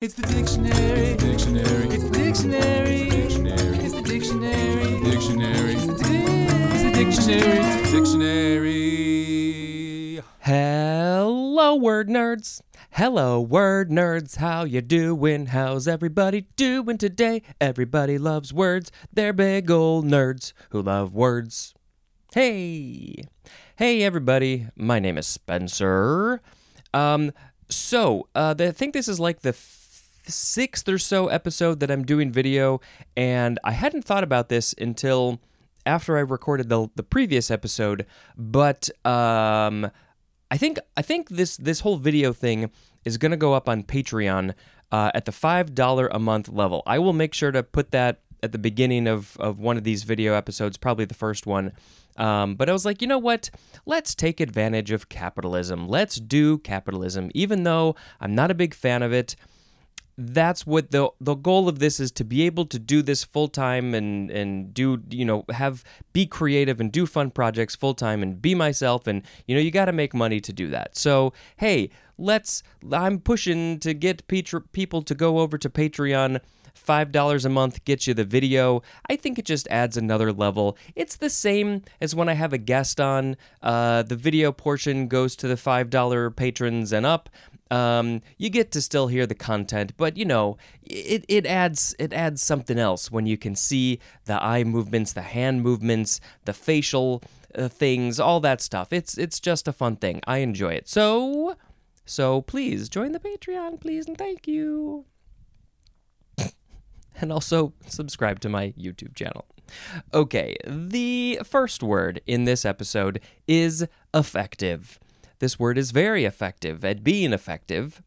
It's the dictionary. Dictionary. It's the dictionary. Dictionary. It's the dictionary. Dictionary. It's the dictionary. Dictionary. Hello, word nerds. Hello, word nerds. How you doing? How's everybody doing today? Everybody loves words. They're big old nerds who love words. Hey, hey, everybody. My name is Spencer. Um, so uh, I think this is like the sixth or so episode that I'm doing video, and I hadn't thought about this until after I recorded the the previous episode, but um, I think I think this this whole video thing is to go up on Patreon uh, at the five dollar a month level. I will make sure to put that at the beginning of of one of these video episodes, probably the first one. Um, but I was like, you know what? Let's take advantage of capitalism. Let's do capitalism, even though I'm not a big fan of it that's what the the goal of this is to be able to do this full time and and do you know have be creative and do fun projects full time and be myself and you know you got to make money to do that. So hey, let's I'm pushing to get people to go over to Patreon. $5 a month gets you the video. I think it just adds another level. It's the same as when I have a guest on. Uh, the video portion goes to the $5 patrons and up um, you get to still hear the content, but you know, it, it adds it adds something else when you can see the eye movements, the hand movements, the facial uh, things, all that stuff. It's it's just a fun thing. I enjoy it. So so please join the Patreon, please, and thank you. and also subscribe to my YouTube channel. Okay, the first word in this episode is effective. This word is very effective at being effective.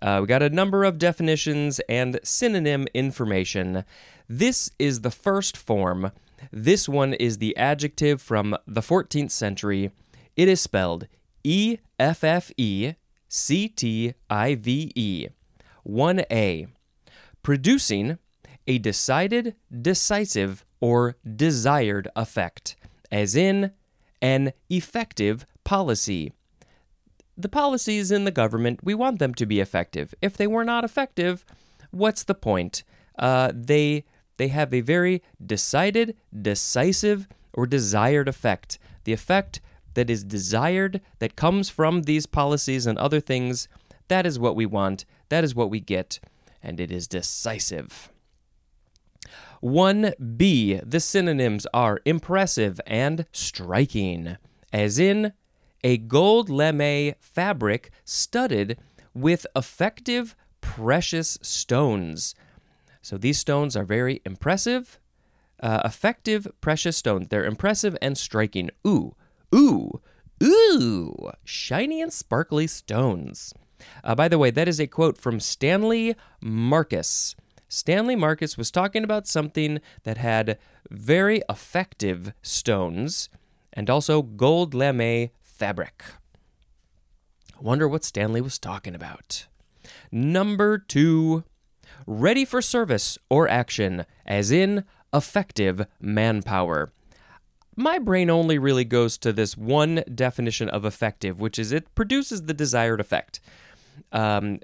Uh, we got a number of definitions and synonym information. This is the first form. This one is the adjective from the 14th century. It is spelled E F F E C T I V E. 1A. Producing a decided, decisive, or desired effect, as in an effective policy the policies in the government, we want them to be effective. If they were not effective, what's the point? Uh, they they have a very decided, decisive, or desired effect. The effect that is desired, that comes from these policies and other things, that is what we want, that is what we get, and it is decisive. 1b, the synonyms are impressive and striking, as in a gold lame fabric studded with effective precious stones. So these stones are very impressive, uh, effective precious stones. They're impressive and striking. Ooh, ooh, ooh, shiny and sparkly stones. Uh, by the way, that is a quote from Stanley Marcus. Stanley Marcus was talking about something that had very effective stones and also gold lame fabric. Wonder what Stanley was talking about. Number two, ready for service or action, as in effective manpower. My brain only really goes to this one definition of effective, which is it produces the desired effect. Um,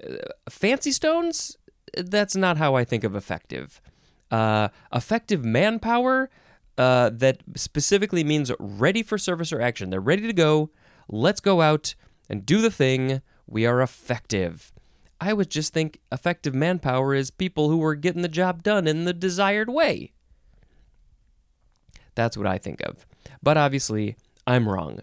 fancy stones, that's not how I think of effective. Uh, effective manpower, uh, that specifically means ready for service or action. They're ready to go, Let's go out and do the thing. We are effective. I would just think effective manpower is people who are getting the job done in the desired way. That's what I think of. But obviously, I'm wrong.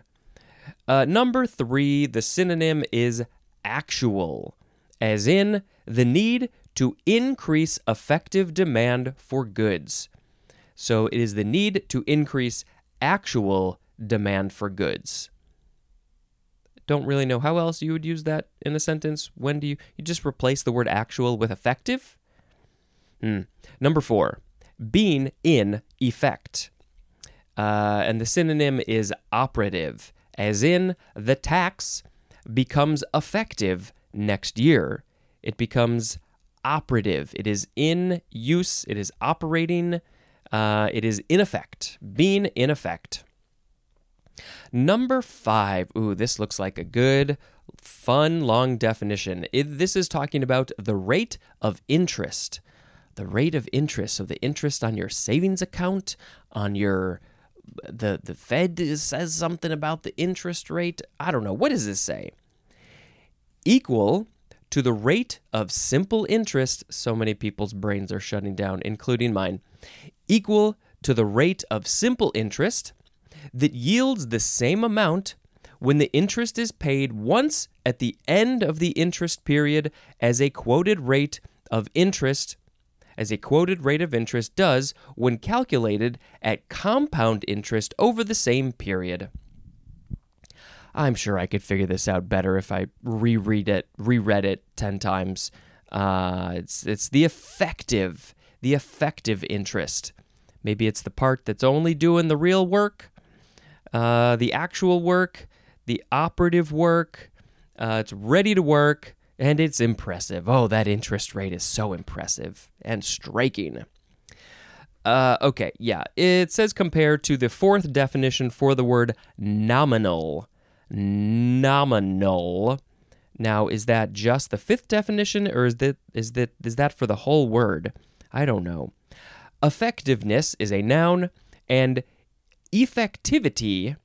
Uh, number three, the synonym is actual, as in the need to increase effective demand for goods. So it is the need to increase actual demand for goods don't really know how else you would use that in a sentence. When do you you just replace the word actual with effective? Hmm. Number four, being in effect. Uh, and the synonym is operative, as in the tax becomes effective next year. It becomes operative. It is in use. It is operating. Uh, it is in effect. Being in effect. Number five. Ooh, this looks like a good Fun long definition. It, this is talking about the rate of interest. The rate of interest. So the interest on your savings account, on your the the Fed says something about the interest rate. I don't know. What does this say? Equal to the rate of simple interest. So many people's brains are shutting down, including mine. Equal to the rate of simple interest that yields the same amount when the interest is paid once at the end of the interest period as a quoted rate of interest as a quoted rate of interest does when calculated at compound interest over the same period. I'm sure I could figure this out better if I reread it, reread it 10 times. Uh, it's, it's the effective, the effective interest. Maybe it's the part that's only doing the real work, uh, the actual work, the operative work. Uh, it's ready to work and it's impressive. Oh, that interest rate is so impressive and striking. Uh, okay, yeah. It says compared to the fourth definition for the word nominal. Nominal. Now, is that just the fifth definition, or is that is that is that for the whole word? I don't know. Effectiveness is a noun, and effectivity,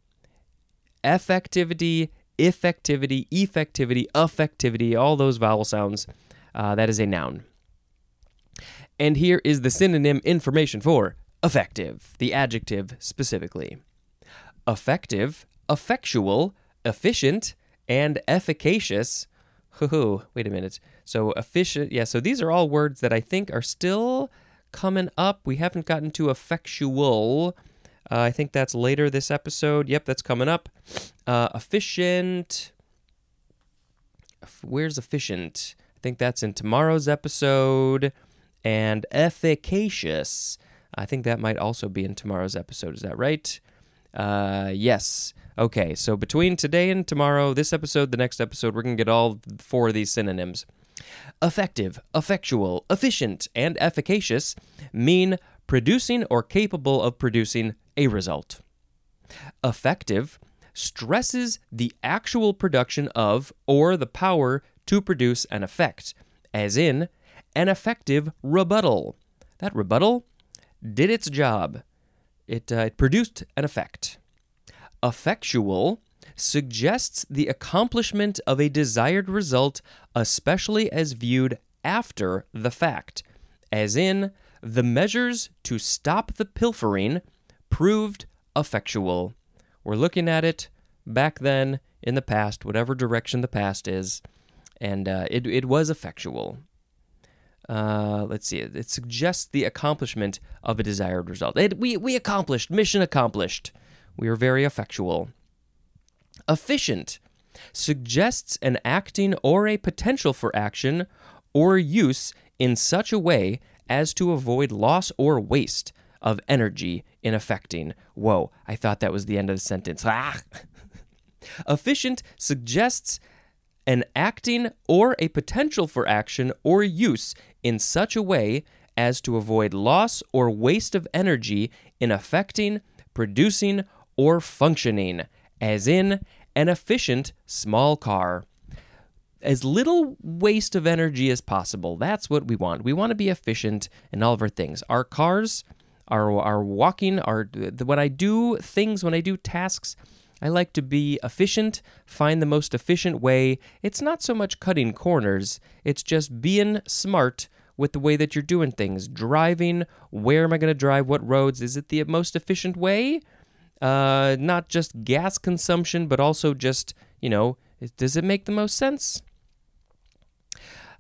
effectivity effectivity, effectivity, effectivity, all those vowel sounds. Uh, that is a noun. And here is the synonym information for effective, the adjective specifically. Effective, effectual, efficient, and efficacious. Hoo wait a minute. So efficient, yeah, so these are all words that I think are still coming up. We haven't gotten to effectual. Uh, I think that's later this episode. Yep, that's coming up. Uh, efficient. Where's efficient? I think that's in tomorrow's episode. And efficacious. I think that might also be in tomorrow's episode. Is that right? Uh, yes. Okay, so between today and tomorrow, this episode, the next episode, we're going to get all four of these synonyms. Effective, effectual, efficient, and efficacious mean producing or capable of producing a result. Effective stresses the actual production of or the power to produce an effect, as in an effective rebuttal. That rebuttal did its job, it, uh, it produced an effect. Effectual suggests the accomplishment of a desired result, especially as viewed after the fact, as in the measures to stop the pilfering proved effectual. We're looking at it back then in the past, whatever direction the past is, and uh, it, it was effectual. Uh, let's see, it, suggests the accomplishment of a desired result. It, we, we accomplished, mission accomplished. We are very effectual. Efficient suggests an acting or a potential for action or use in such a way as to avoid loss or waste of energy in affecting. Whoa, I thought that was the end of the sentence. Ah! Efficient suggests an acting or a potential for action or use in such a way as to avoid loss or waste of energy in affecting, producing, or functioning, as in an efficient small car. As little waste of energy as possible. That's what we want. We want to be efficient in all of our things. Our cars our our walking, our when I do things, when I do tasks, I like to be efficient, find the most efficient way. It's not so much cutting corners, it's just being smart with the way that you're doing things. Driving, where am I going to drive? What roads? Is it the most efficient way? Uh, not just gas consumption, but also just, you know, does it make the most sense?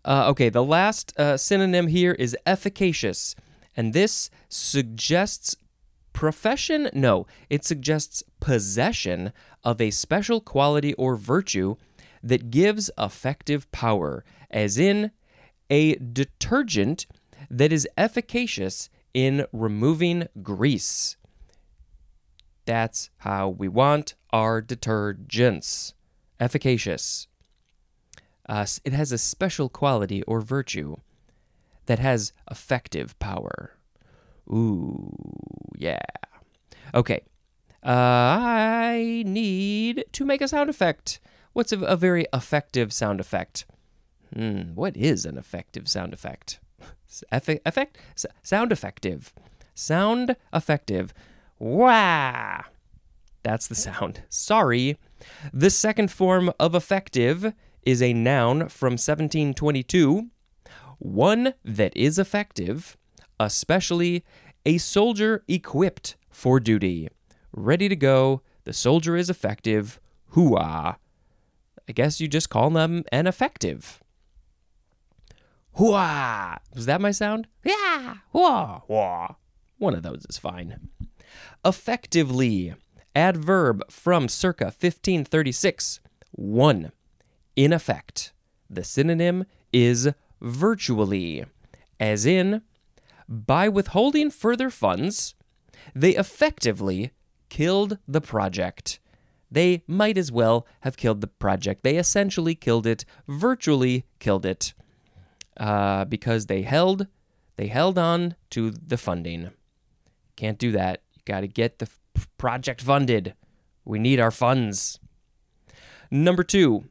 Uh, okay, the last uh, synonym here is efficacious. And this suggests profession? No, it suggests possession of a special quality or virtue that gives effective power, as in a detergent that is efficacious in removing grease. That's how we want our detergents efficacious. Uh, it has a special quality or virtue that has effective power. Ooh, yeah. Okay. Uh, I need to make a sound effect. what's a, a very effective sound effect? Hmm, what is an effective sound effect? Effe- effect S- sound effective. Sound effective. Wah! That's the sound. Sorry. The second form of effective is a noun from 1722. One that is effective, especially a soldier equipped for duty. Ready to go. The soldier is effective. Hooah. I guess you just call them an effective. Hooah! Was that my sound? Yeah! Hooah! Hooah! One of those is fine. Effectively. Adverb from circa 1536. 1. In effect. The synonym is virtually. As in, by withholding further funds, they effectively killed the project. They might as well have killed the project. They essentially killed it, virtually killed it, uh, because they held they held on to the funding. Can't do that. You got to get the f- project funded. We need our funds. Number two,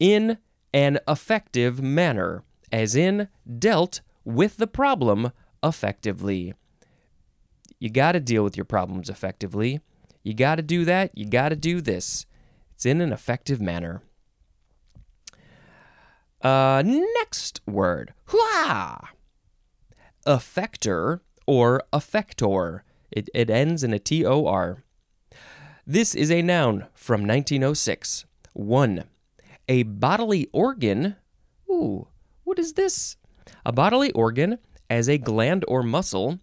in an effective manner, as in dealt with the problem effectively. You got to deal with your problems effectively. You got to do that. You got to do this. It's in an effective manner. Uh, next word. Hua! Effector or effector. It, it ends in a T O R. This is a noun from 1906. 1. A bodily organ. Ooh, what is this? A bodily organ as a gland or muscle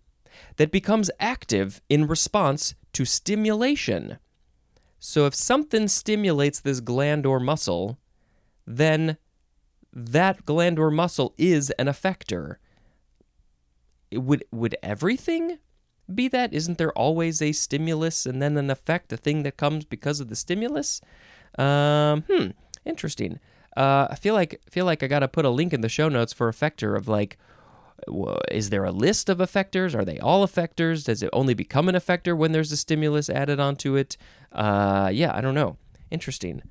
that becomes active in response to stimulation. So if something stimulates this gland or muscle, then that gland or muscle is an effector. Would would everything be that? Isn't there always a stimulus and then an effect, a thing that comes because of the stimulus? Um, hmm, interesting. Uh, I feel like feel like I gotta put a link in the show notes for effector of like, is there a list of effectors? Are they all effectors? Does it only become an effector when there's a stimulus added onto it? Uh, yeah, I don't know. Interesting.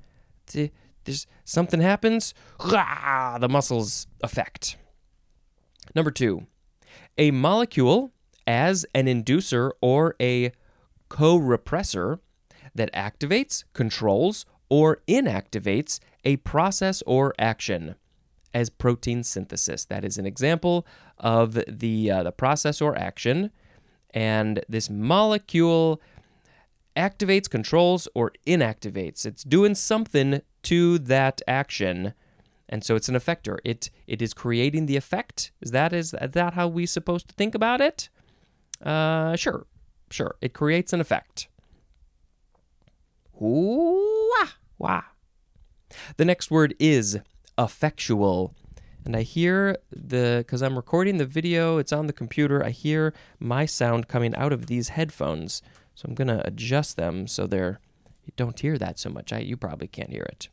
There's something happens, Rah! the muscles affect. Number two, a molecule as an inducer or a co-repressor that activates, controls, or inactivates a process or action as protein synthesis. That is an example of the uh, the process or action, and this molecule activates, controls, or inactivates. It's doing something to that action, and so it's an effector. It it is creating the effect. Is that is that how we supposed to think about it? Uh, sure, sure. It creates an effect. Wah, wah. The next word is effectual. And I hear the, because I'm recording the video, it's on the computer, I hear my sound coming out of these headphones. So I'm going to adjust them so they're, you don't hear that so much. I, you probably can't hear it.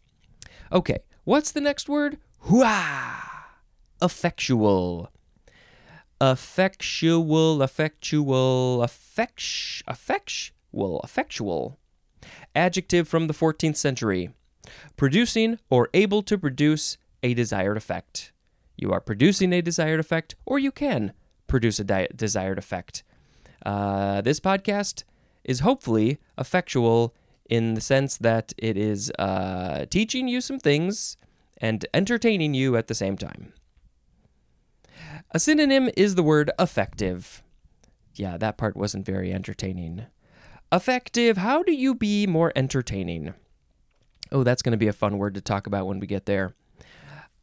Okay, what's the next word? Hua! Effectual. Effectual, effectual, affect, effectual, effectual. Adjective from the 14th century. Producing or able to produce a desired effect. You are producing a desired effect, or you can produce a di- desired effect. Uh, this podcast is hopefully effectual in the sense that it is uh, teaching you some things and entertaining you at the same time. A synonym is the word effective. Yeah, that part wasn't very entertaining. Effective, how do you be more entertaining? Oh, that's going to be a fun word to talk about when we get there.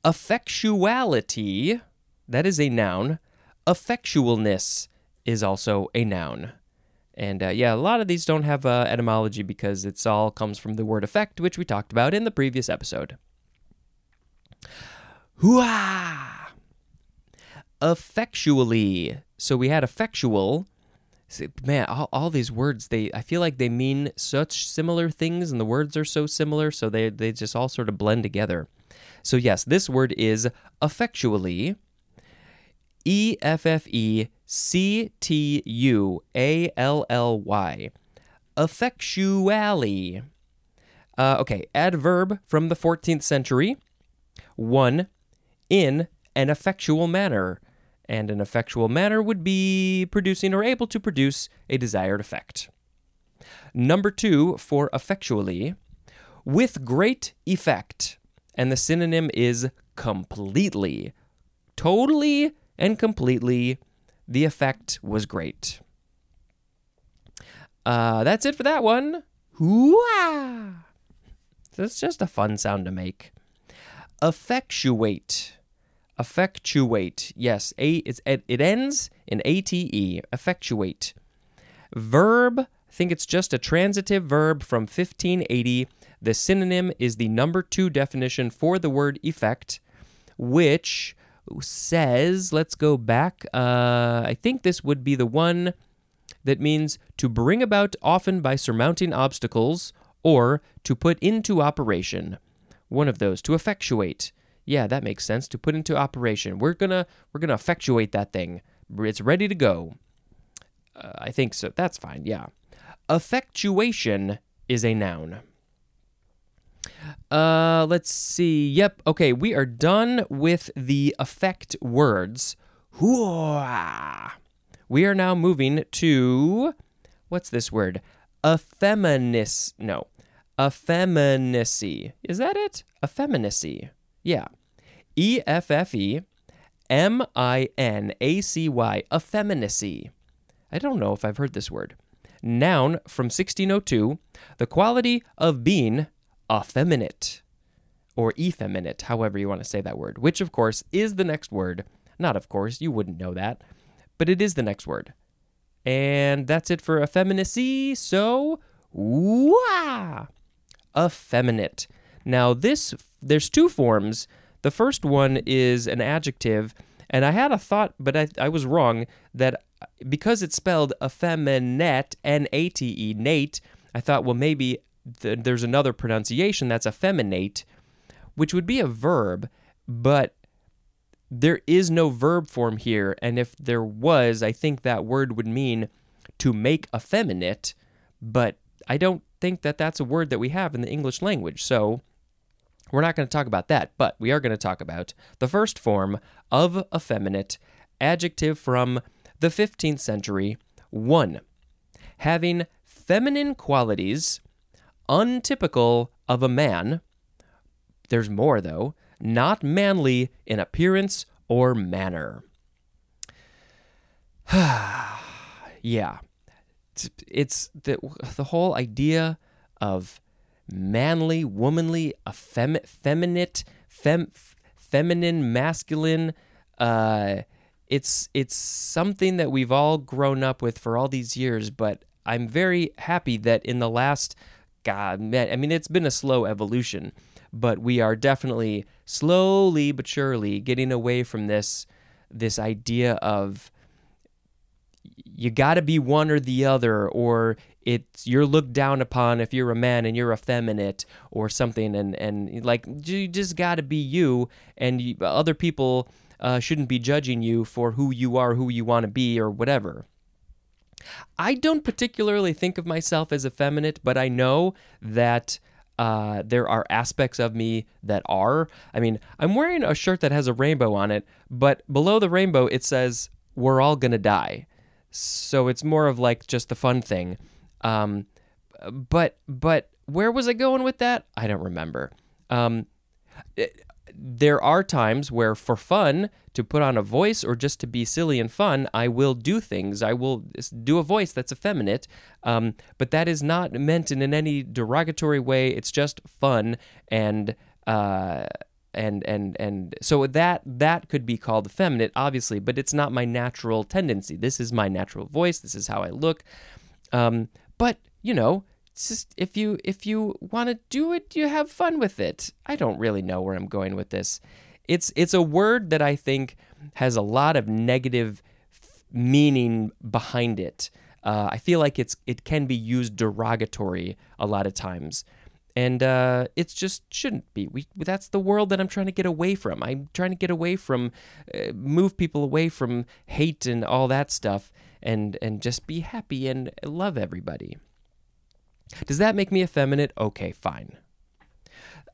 Effectuality, that is a noun. Effectualness is also a noun. And uh, yeah, a lot of these don't have uh, etymology because it's all comes from the word effect, which we talked about in the previous episode. Hooah! Effectually. So we had effectual. Man, all, all these words, they I feel like they mean such similar things and the words are so similar, so they, they just all sort of blend together. So yes, this word is effectually. E F F E C T U A L L Y. Effectually. Uh, okay, adverb from the 14th century. One, in an effectual manner. And an effectual manner would be producing or able to produce a desired effect. Number two, for effectually, with great effect. And the synonym is completely. Totally and completely, the effect was great. Uh, that's it for that one. Hooah! That's just a fun sound to make. Effectuate. Effectuate. Yes, a it's, it, ends in ate. Effectuate. Verb. I think it's just a transitive verb from 1580. The synonym is the number two definition for the word effect, which says, let's go back. Uh, I think this would be the one that means to bring about often by surmounting obstacles or to put into operation. One of those to effectuate. Yeah, that makes sense. To put into operation. We're gonna we're gonna effectuate that thing. It's ready to go. Uh, I think so. That's fine. Yeah. Effectuation is a noun. Uh, let's see. Yep. Okay, we are done with the effect words. We are now moving to what's this word? Effeminacy. No, effeminacy. Is that it? Effeminacy. Yeah. E F F E M I N A C Y. Effeminacy. I don't know if I've heard this word. Noun from 1602. The quality of being effeminate or effeminate, however you want to say that word, which of course is the next word. Not of course, you wouldn't know that, but it is the next word. And that's it for effeminacy. So, wah! Effeminate. Now, this, there's two forms. The first one is an adjective, and I had a thought, but I, I was wrong, that uh, because it's spelled effeminate, N A T E, Nate, I thought, well, maybe th- there's another pronunciation that's effeminate, which would be a verb, but there is no verb form here. And if there was, I think that word would mean to make effeminate, but I don't think that that's a word that we have in the English language. So we're not going to talk about that, but we are going to talk about the first form of effeminate, adjective from the 15th century. One, having feminine qualities untypical of a man. There's more, though, not manly in appearance or manner. yeah. It's, the, the whole idea of manly, womanly, effem- feminine, fem, feminine, masculine. Uh, it's it's something that we've all grown up with for all these years, but I'm very happy that in the last God, man, I mean, it's been a slow evolution, but we are definitely slowly but surely getting away from this this idea of you got to be one or the other or it's you're looked down upon if you're a man and you're effeminate or something and and like you just got to be you and you, other people uh, shouldn't be judging you for who you are who you want to be or whatever I don't particularly think of myself as effeminate, but I know that uh, there are aspects of me that are. I mean, I'm wearing a shirt that has a rainbow on it, but below the rainbow it says, We're all gonna die. So it's more of like just the fun thing. Um, but but where was I going with that? I don't remember. Um, it, there are times where, for fun, to put on a voice or just to be silly and fun, I will do things. I will do a voice that's effeminate, um, but that is not meant in, in any derogatory way. It's just fun and. Uh, and and and so that that could be called effeminate obviously but it's not my natural tendency. This is my natural voice. This is how i look. Um, but you know just if you if you want to do it you have fun with it. I don't really know where i'm going with this. It's it's a word that i think has a lot of negative f- meaning behind it. Uh, i feel like it's it can be used derogatory a lot of times and uh, it just shouldn't be. We that's the world that I'm trying to get away from. I'm trying to get away from, uh, move people away from hate and all that stuff, and and just be happy and love everybody. Does that make me effeminate? Okay, fine.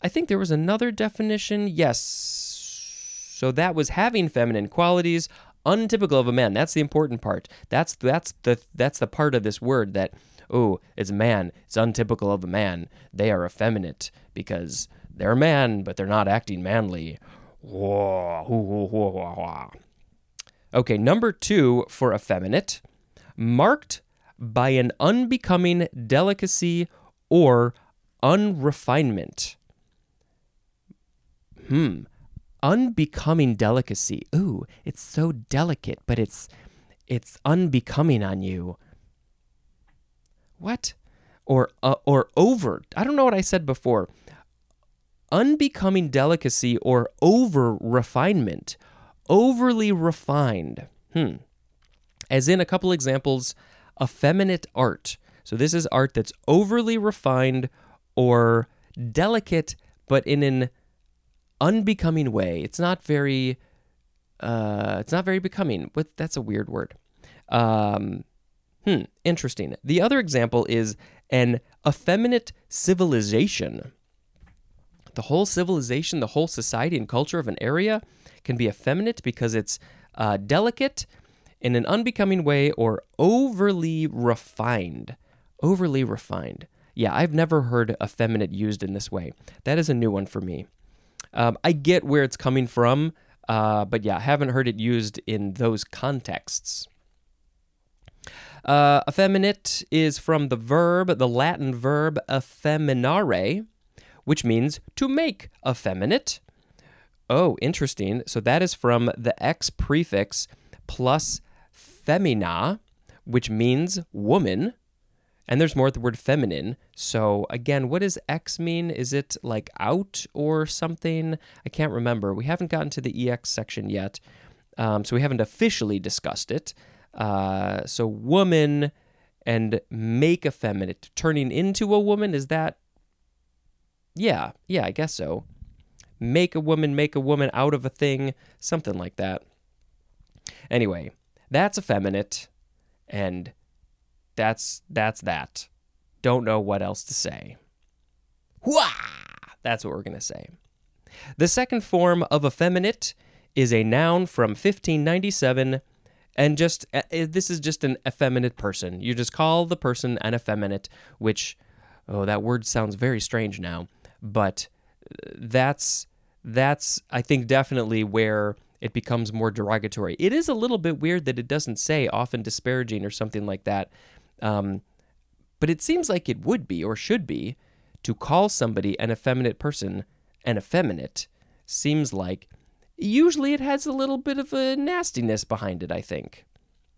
I think there was another definition. Yes. So that was having feminine qualities, untypical of a man. That's the important part. That's that's the that's the part of this word that oh, it's a man. It's untypical of a man. They are effeminate because they're a man, but they're not acting manly. Okay, number two for effeminate, marked by an unbecoming delicacy or unrefinement. Hmm. Unbecoming delicacy. Ooh, it's so delicate, but it's it's unbecoming on you. What? Or uh, or over. I don't know what I said before. Unbecoming delicacy or over refinement. Overly refined. Hmm. As in a couple examples, effeminate art. So this is art that's overly refined or delicate, but in an unbecoming way. It's not very. Uh, it's not very becoming. But that's a weird word. Um, hmm. Interesting. The other example is an effeminate civilization. The whole civilization, the whole society and culture of an area can be effeminate because it's uh, delicate in an unbecoming way or overly refined. Overly refined. Yeah, I've never heard effeminate used in this way. That is a new one for me. Um, I get where it's coming from, uh, but yeah, I haven't heard it used in those contexts. Uh, effeminate is from the verb, the Latin verb effeminare, which means to make effeminate. Oh, interesting. So that is from the ex prefix plus femina, which means woman. And there's more at the word feminine. So again, what does X mean? Is it like out or something? I can't remember. We haven't gotten to the EX section yet. Um, so we haven't officially discussed it. Uh, so woman and make effeminate, turning into a woman, is that? Yeah, yeah, I guess so. Make a woman, make a woman out of a thing, something like that. Anyway, that's effeminate, and that's that's that. Don't know what else to say. Wah! That's what we're gonna say. The second form of effeminate is a noun from 1597 and just uh, this is just an effeminate person. You just call the person an effeminate, which oh that word sounds very strange now, but that's that's I think definitely where it becomes more derogatory. It is a little bit weird that it doesn't say often disparaging or something like that. Um, but it seems like it would be or should be to call somebody an effeminate person an effeminate seems like usually it has a little bit of a nastiness behind it, I think.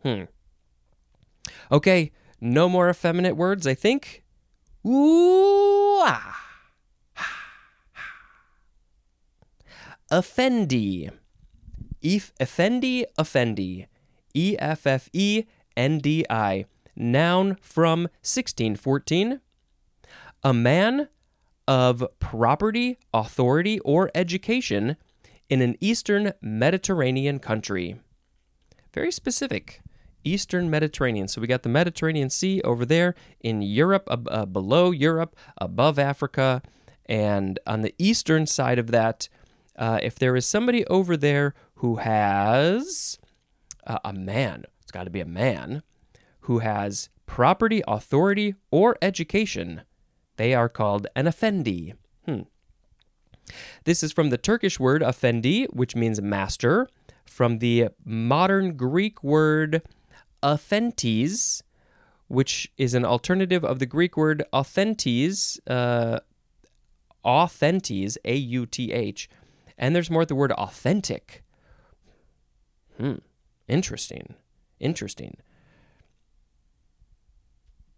Hmm. Okay, no more effeminate words, I think. Ooh ah. Effendi. Ef- effendi, effendi. E F F E N D I. Noun from 1614. A man of property, authority, or education in an eastern Mediterranean country. Very specific. Eastern Mediterranean. So we got the Mediterranean Sea over there in Europe, uh, below Europe, above Africa. And on the eastern side of that, uh, if there is somebody over there who has uh, a man, it's got to be a man, who has property, authority, or education, they are called an effendi. Hmm. This is from the Turkish word effendi, which means master, from the modern Greek word aphentes, which is an alternative of the Greek word authentes, uh, authentes, A U T H. And there's more the word authentic. Hmm. Interesting. Interesting.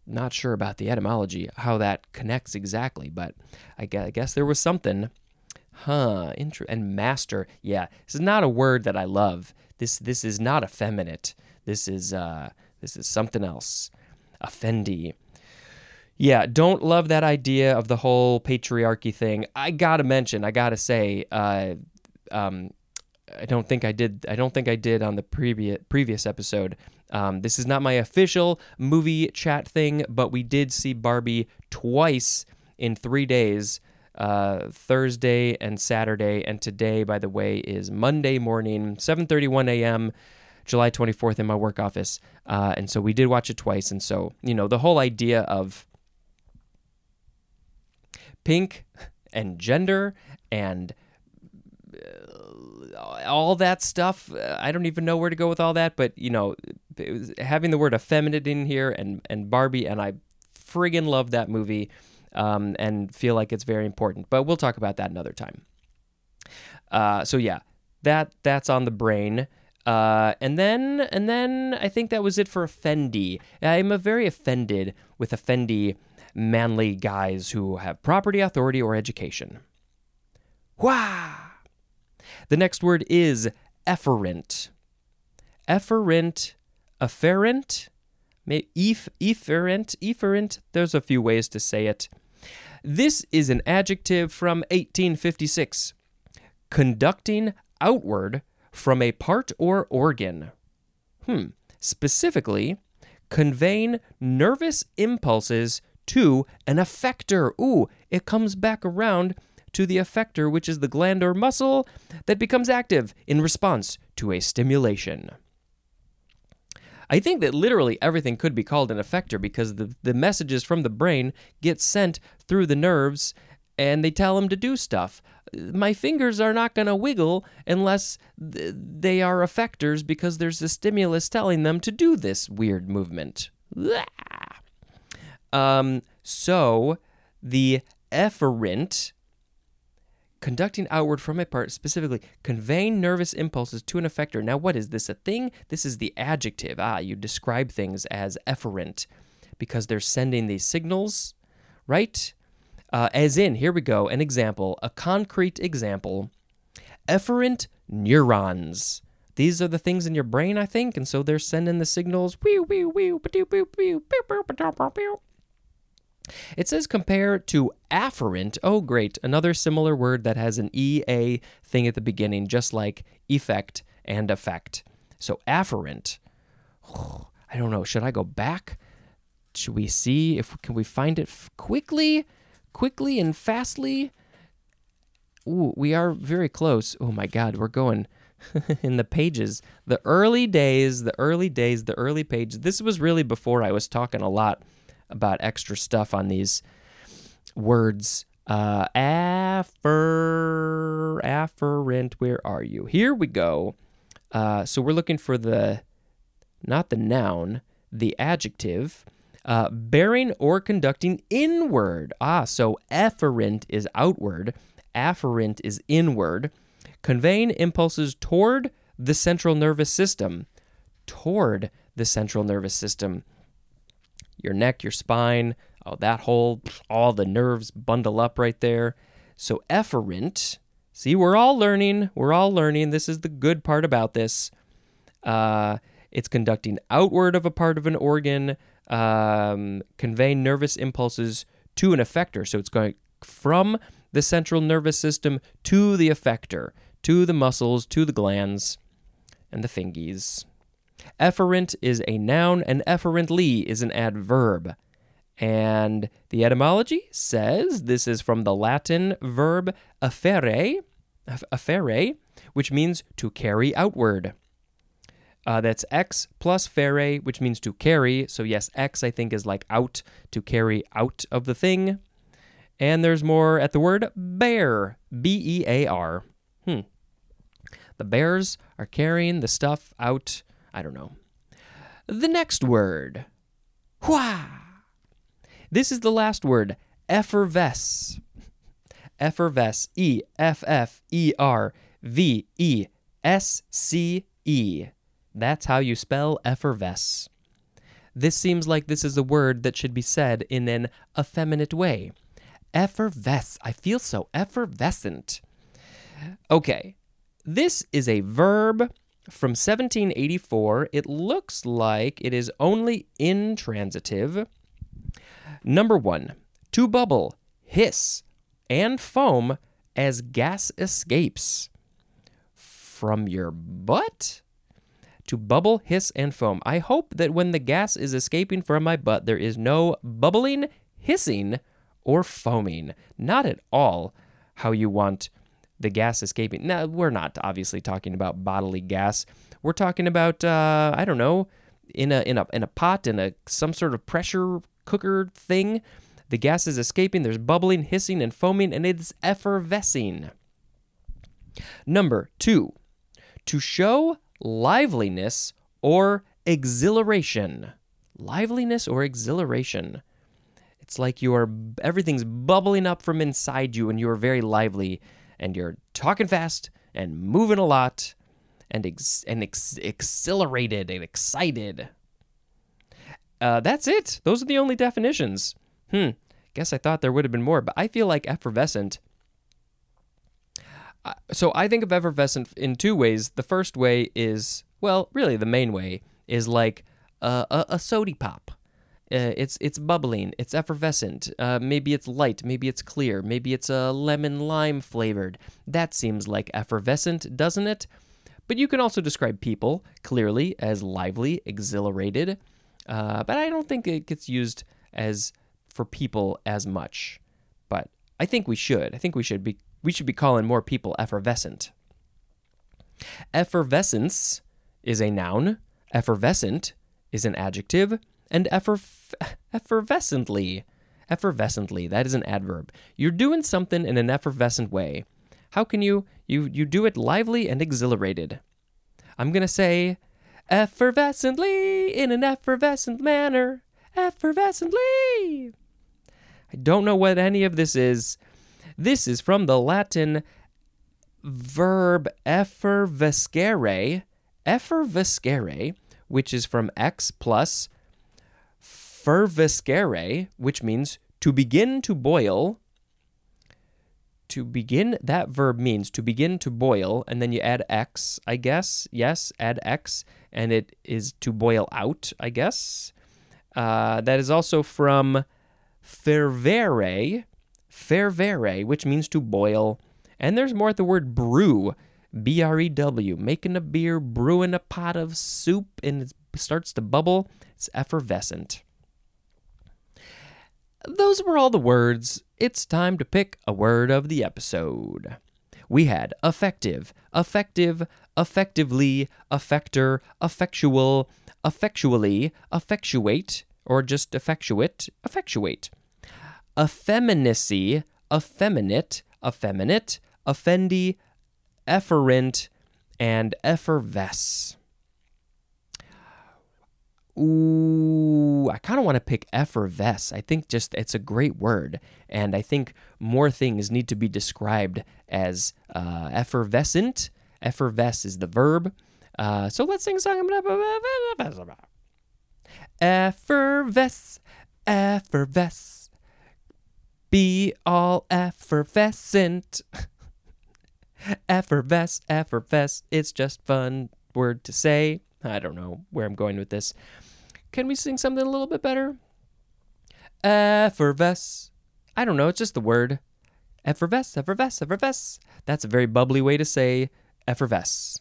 Not sure about the etymology, how that connects exactly, but I guess there was something. Huh. Inter- and master. Yeah. This is not a word that I love. This this is not effeminate. This is uh this is something else. Effendi. Yeah, don't love that idea of the whole patriarchy thing. I gotta mention, I gotta say, uh, um, I don't think I did. I don't think I did on the previous previous episode. Um, this is not my official movie chat thing, but we did see Barbie twice in three days. Uh, Thursday and Saturday, and today, by the way, is Monday morning, 7:31 a.m. July 24th in my work office. Uh, and so we did watch it twice. And so, you know, the whole idea of pink and gender and uh, all that stuff, uh, I don't even know where to go with all that. But, you know, having the word effeminate in here and, and Barbie, and I friggin' love that movie um, and feel like it's very important. But we'll talk about that another time. Uh, so, yeah, that that's on the brain. Uh, and then and then I think that was it for Fendi. I'm a very offended with Fendi manly guys who have property, authority, or education. Wah! The next word is efferent. Efferent, afferent, may- eff, efferent, efferent. There's a few ways to say it. This is an adjective from 1856, conducting outward from a part or organ. Hmm. Specifically, conveying nervous impulses to an effector. Ooh, it comes back around to the effector, which is the gland or muscle that becomes active in response to a stimulation. I think that literally everything could be called an effector because the, the messages from the brain get sent through the nerves and they tell them to do stuff. My fingers are not going to wiggle unless th- they are effectors because there's a stimulus telling them to do this weird movement. Um, so the efferent conducting outward from a part, specifically conveying nervous impulses to an effector. Now, what is this? A thing? This is the adjective. Ah, you describe things as efferent because they're sending these signals, right? Uh, as in, here we go, an example, a concrete example. Efferent neurons. These are the things in your brain, I think, and so they're sending the signals. It says compare to afferent. Oh, great. Another similar word that has an EA thing at the beginning, just like effect and effect. So afferent. I don't know. Should I go back? Should we see if can we find it quickly, quickly and fastly? Ooh, we are very close. Oh my God, we're going in the pages. The early days, the early days, the early pages. This was really before I was talking a lot about extra stuff on these words. Uh, affer, afferent, where are you? Here we go. Uh, so we're looking for the, not the noun, the adjective, uh, bearing or conducting inward. Ah, so efferent is outward, afferent is inward, conveying impulses toward the central nervous system. Toward the central nervous system your neck, your spine, oh, that whole, all the nerves bundle up right there. So, efferent, see, we're all learning. We're all learning. This is the good part about this. Uh, it's conducting outward of a part of an organ, um, conveying nervous impulses to an effector. So, it's going from the central nervous system to the effector, to the muscles, to the glands, and the fingies. Efferent is a noun, and efferently is an adverb. And the etymology says this is from the Latin verb efferre, efferre, which means to carry outward. Uh, that's ex plus ferre, which means to carry. So, yes, ex, I think, is like out, to carry out of the thing. And there's more at the word bear, B E A R. Hmm. The bears are carrying the stuff out I don't know. The next word. Hua. This is the last word. Effervesce. Effervesce. E F F E R V E S C E. That's how you spell effervesce. This seems like this is a word that should be said in an effeminate way. Effervesce. I feel so effervescent. Okay. This is a verb from 1784. It looks like it is only intransitive. Number one, to bubble, hiss, and foam as gas escapes. From your butt? To bubble, hiss, and foam. I hope that when the gas is escaping from my butt, there is no bubbling, hissing, or foaming. Not at all how you want the gas escaping. Now, we're not obviously talking about bodily gas. We're talking about uh, I don't know, in a in a in a pot in a some sort of pressure cooker thing. The gas is escaping. There's bubbling, hissing, and foaming, and it's effervescing. Number two, to show liveliness or exhilaration. Liveliness or exhilaration. It's like you are everything's bubbling up from inside you and you're very lively and you're talking fast and moving a lot and ex- and ex- exhilarated and excited. Uh, that's it. Those are the only definitions. Hmm. Guess I thought there would have been more, but I feel like effervescent. Uh, so I think of effervescent in two ways. The first way is, well, really the main way is like uh, a, a sody pop. Uh, it's it's bubbling, it's effervescent. Uh, maybe it's light, maybe it's clear, maybe it's a lemon lime flavored. That seems like effervescent, doesn't it? But you can also describe people clearly as lively, exhilarated. Uh, but I don't think it gets used as for people as much. But I think we should. I think we should be we should be calling more people effervescent. Effervescence is a noun. Effervescent is an adjective and efferv- effervescently. Effervescently, that is an adverb. You're doing something in an effervescent way. How can you you you do it lively and exhilarated? I'm going to say effervescently in an effervescent manner. Effervescently. I don't know what any of this is. This is from the Latin verb effervescere, effervescere, which is from ex plus fervescere, which means to begin to boil. To begin, that verb means to begin to boil, and then you add x, I guess. Yes, add x, and it is to boil out, I guess. Uh, that is also from fervere, fervere, which means to boil. And there's more at the word brew, B R E W, making a beer, brewing a pot of soup, and it starts to bubble. It's effervescent. Those were all the words. It's time to pick a word of the episode. We had effective, effective, effectively, effector, effectual, effectually, effectuate, or just effectuate, effectuate. Effeminacy, effeminate, effeminate, effendi, efferent, and effervesce. Ooh, I kind of want to pick effervesce. I think just it's a great word, and I think more things need to be described as uh, effervescent. Effervesce is the verb. Uh, so let's sing a song. Effervesce, effervesce, be all effervescent. effervesce, effervesce. It's just fun word to say. I don't know where I'm going with this. Can we sing something a little bit better? Effervesce. I don't know. It's just the word. Effervesce, effervesce, effervesce. That's a very bubbly way to say effervesce.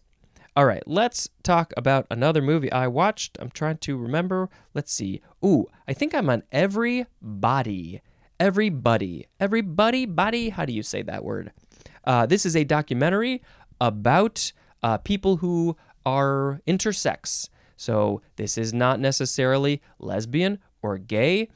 All right, let's talk about another movie I watched. I'm trying to remember. Let's see. Ooh, I think I'm on Everybody. Everybody. Everybody, body. How do you say that word? Uh, this is a documentary about uh, people who are intersex. So this is not necessarily lesbian or gay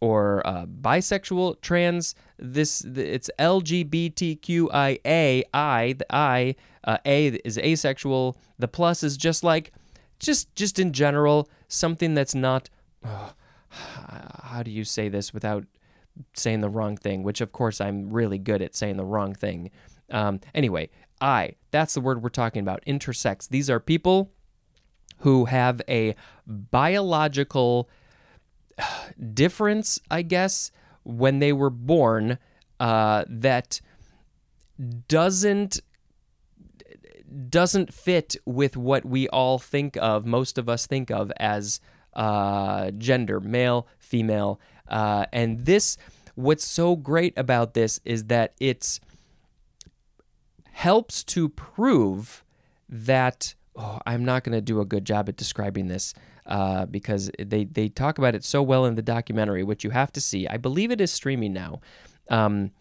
or uh, bisexual, trans. This it's LGBTQIA. I the I uh, A is asexual. The plus is just like, just just in general something that's not. Oh, how do you say this without saying the wrong thing? Which of course I'm really good at saying the wrong thing. Um, anyway, I that's the word we're talking about. Intersex. These are people who have a biological difference, I guess, when they were born uh, that doesn't doesn't fit with what we all think of. Most of us think of as uh, gender, male, female, uh, and this. What's so great about this is that it's helps to prove that oh, I'm not going to do a good job at describing this uh, because they they talk about it so well in the documentary, which you have to see. I believe it is streaming now. Um,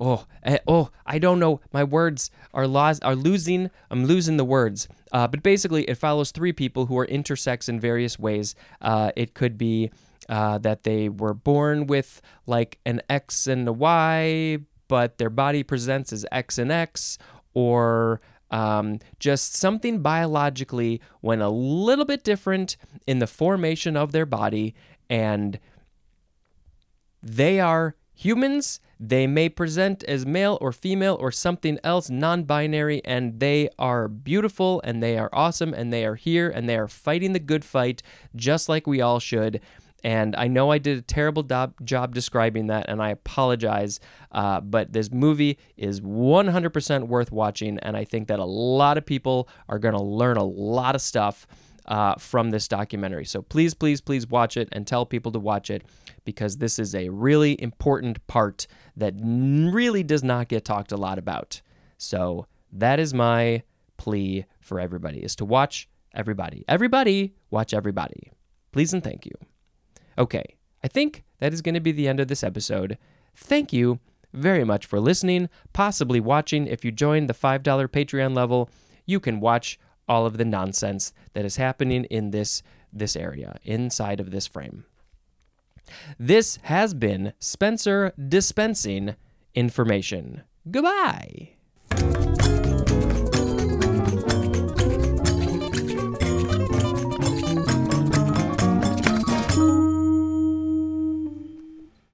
oh, eh, oh, I don't know. My words are lost, are losing. I'm losing the words. Uh, but basically, it follows three people who are intersex in various ways. Uh, it could be uh, that they were born with like an X and a Y, but their body presents as X and X, or um, just something biologically went a little bit different in the formation of their body, and they are humans. They may present as male or female or something else non binary, and they are beautiful and they are awesome and they are here and they are fighting the good fight just like we all should. And I know I did a terrible do- job describing that, and I apologize. Uh, but this movie is 100% worth watching, and I think that a lot of people are going to learn a lot of stuff uh, from this documentary. So please, please, please watch it and tell people to watch it because this is a really important part that really does not get talked a lot about. So that is my plea for everybody is to watch everybody. Everybody, watch everybody. Please and thank you. Okay, I think that is going to be the end of this episode. Thank you very much for listening, possibly watching. If you join the $5 Patreon level, you can watch all of the nonsense that is happening in this this area inside of this frame. This has been Spencer dispensing information. Goodbye.